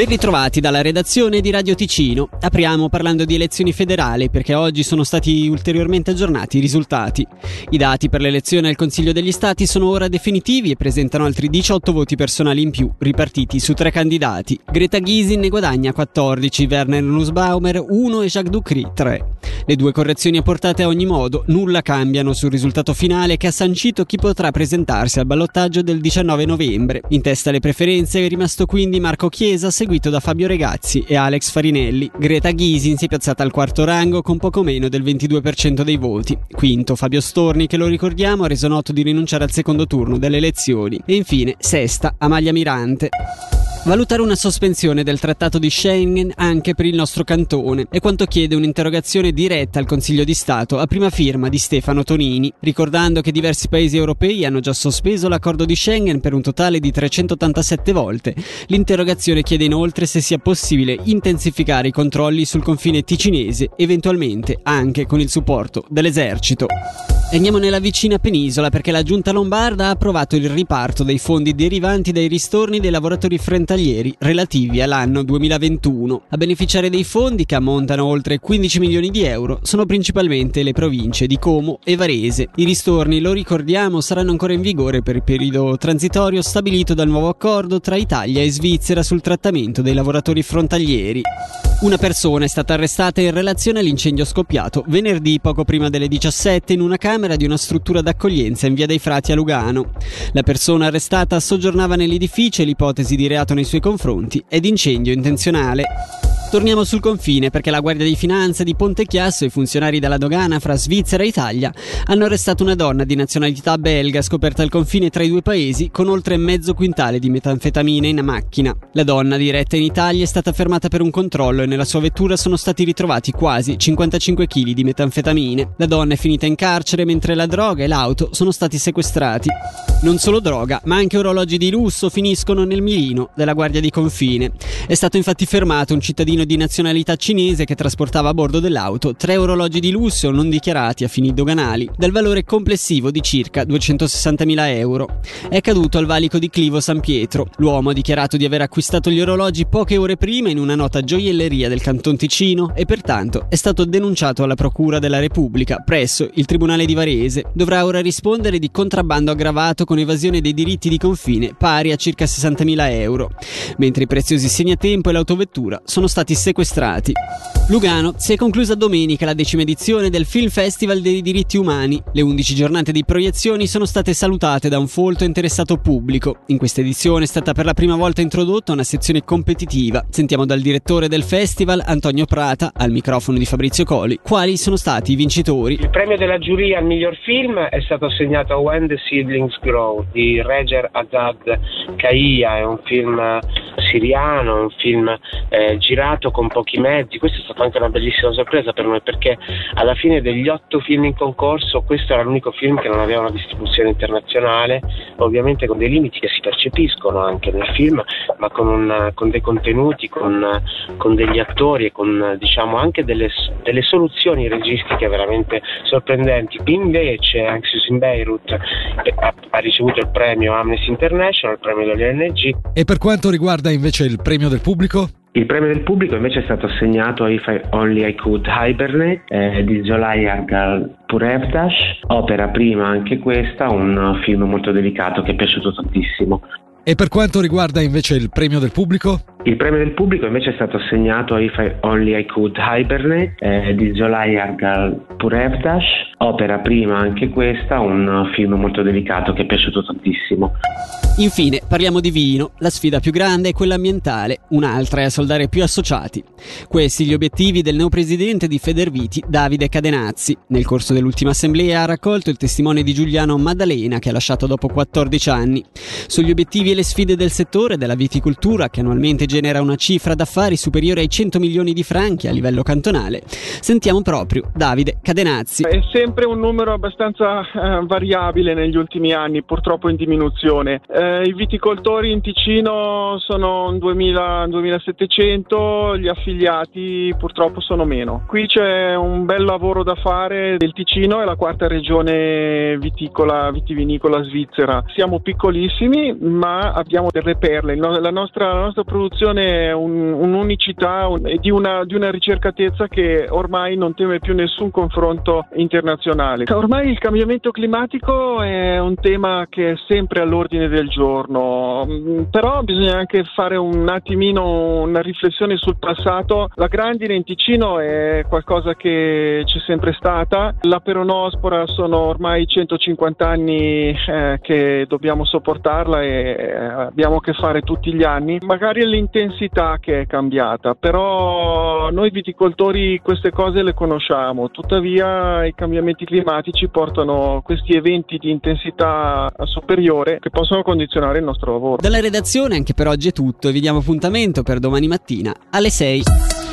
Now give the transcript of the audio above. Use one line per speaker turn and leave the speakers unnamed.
Ben ritrovati dalla redazione di Radio Ticino. Apriamo parlando di elezioni federali perché oggi sono stati ulteriormente aggiornati i risultati. I dati per l'elezione al Consiglio degli Stati sono ora definitivi e presentano altri 18 voti personali in più, ripartiti su tre candidati. Greta Gysin ne guadagna 14, Werner Nussbaumer 1 e Jacques Ducry 3. Le due correzioni apportate a ogni modo nulla cambiano sul risultato finale che ha sancito chi potrà presentarsi al ballottaggio del 19 novembre. In testa alle preferenze è rimasto quindi Marco Chiesa, seguito da Fabio Regazzi e Alex Farinelli. Greta Ghisin si è piazzata al quarto rango con poco meno del 22% dei voti. Quinto Fabio Storni, che lo ricordiamo, ha reso noto di rinunciare al secondo turno delle elezioni. E infine, sesta Amalia Mirante. Valutare una sospensione del trattato di Schengen anche per il nostro cantone è quanto chiede un'interrogazione diretta al Consiglio di Stato a prima firma di Stefano Tonini, ricordando che diversi paesi europei hanno già sospeso l'accordo di Schengen per un totale di 387 volte. L'interrogazione chiede inoltre se sia possibile intensificare i controlli sul confine ticinese, eventualmente anche con il supporto dell'esercito. Andiamo nella vicina penisola perché la giunta lombarda ha approvato il riparto dei fondi derivanti dai ristorni dei lavoratori frontalieri relativi all'anno 2021. A beneficiare dei fondi, che ammontano oltre 15 milioni di euro, sono principalmente le province di Como e Varese. I ristorni, lo ricordiamo, saranno ancora in vigore per il periodo transitorio stabilito dal nuovo accordo tra Italia e Svizzera sul trattamento dei lavoratori frontalieri. Una persona è stata arrestata in relazione all'incendio scoppiato venerdì poco prima delle 17 in una camera di una struttura d'accoglienza in via dei Frati a Lugano. La persona arrestata soggiornava nell'edificio e l'ipotesi di reato nei suoi confronti è di incendio intenzionale. Torniamo sul confine perché la Guardia di Finanza di Ponte Chiasso e i funzionari della dogana fra Svizzera e Italia hanno arrestato una donna di nazionalità belga scoperta al confine tra i due paesi con oltre mezzo quintale di metanfetamine in macchina. La donna diretta in Italia è stata fermata per un controllo e nella sua vettura sono stati ritrovati quasi 55 kg di metanfetamine. La donna è finita in carcere mentre la droga e l'auto sono stati sequestrati. Non solo droga, ma anche orologi di lusso finiscono nel mirino della Guardia di Confine. È stato infatti fermato un cittadino cittadino di nazionalità cinese che trasportava a bordo dell'auto tre orologi di lusso non dichiarati a fini doganali, dal valore complessivo di circa 260.000 euro. È caduto al valico di Clivo San Pietro. L'uomo ha dichiarato di aver acquistato gli orologi poche ore prima in una nota gioielleria del Canton Ticino e pertanto è stato denunciato alla Procura della Repubblica presso il Tribunale di Varese. Dovrà ora rispondere di contrabbando aggravato con evasione dei diritti di confine pari a circa 60.000 euro, mentre i preziosi segnatempo e l'autovettura sono stati stati sequestrati. Lugano si è conclusa domenica la decima edizione del Film Festival dei diritti umani. Le 11 giornate di proiezioni sono state salutate da un folto interessato pubblico. In questa edizione è stata per la prima volta introdotta una sezione competitiva. Sentiamo dal direttore del festival, Antonio Prata, al microfono di Fabrizio Coli, quali sono stati i vincitori.
Il premio della giuria al miglior film è stato assegnato a When the Seedlings Grow di Reger Azad Kaia, è un film siriano, un film eh, girato con pochi mezzi. Questa è stata anche una bellissima sorpresa per noi perché alla fine degli otto film in concorso questo era l'unico film che non aveva una distribuzione internazionale, ovviamente con dei limiti che si percepiscono anche nel film, ma con, un, con dei contenuti, con, con, degli attori e con diciamo anche delle, delle soluzioni registiche veramente sorprendenti. Invece Anxious in Beirut eh, ha, ha ricevuto il premio Amnesty International, il premio dell'ONG.
E per quanto riguarda invece il premio del pubblico?
Il premio del pubblico invece è stato assegnato a If I Only I Could Hibernate eh, di Zolai Gal Purevdash, opera prima anche questa, un film molto delicato che è piaciuto tantissimo.
E per quanto riguarda invece il premio del pubblico?
Il premio del pubblico invece è stato assegnato a If I Only I Could Hibernate eh, di Zolai Argal Purevdash, opera prima anche questa, un film molto delicato che è piaciuto tantissimo.
Infine parliamo di vino, la sfida più grande è quella ambientale, un'altra è a soldare più associati. Questi gli obiettivi del neopresidente di Federviti, Davide Cadenazzi. Nel corso dell'ultima assemblea ha raccolto il testimone di Giuliano Maddalena che ha lasciato dopo 14 anni. Sugli obiettivi e le sfide del settore della viticoltura che annualmente genera una cifra d'affari superiore ai 100 milioni di franchi a livello cantonale, sentiamo proprio Davide Cadenazzi.
È sempre un numero abbastanza eh, variabile negli ultimi anni, purtroppo in diminuzione. Eh, I viticoltori in Ticino sono 2000, 2700, gli affiliati purtroppo sono meno. Qui c'è un bel lavoro da fare. Il Ticino è la quarta regione viticola, vitivinicola svizzera. Siamo piccolissimi, ma abbiamo delle perle. La nostra, la nostra produzione è un, un'unicità e di una, di una ricercatezza che ormai non teme più nessun confronto internazionale. Ormai il cambiamento climatico è un tema che è sempre all'ordine del giorno, mm, però bisogna anche fare un attimino una riflessione sul passato. La grandine in Ticino è qualcosa che c'è sempre stata, la peronospora sono ormai 150 anni eh, che dobbiamo sopportarla e eh, abbiamo a che fare tutti gli anni. Magari è l'intensità che è cambiata, però noi viticoltori queste cose le conosciamo, tuttavia i cambiamenti climatici portano questi eventi di intensità superiore che possono condizionare il nostro lavoro.
Dalla redazione anche per oggi è tutto e vi diamo appuntamento per domani mattina alle 6.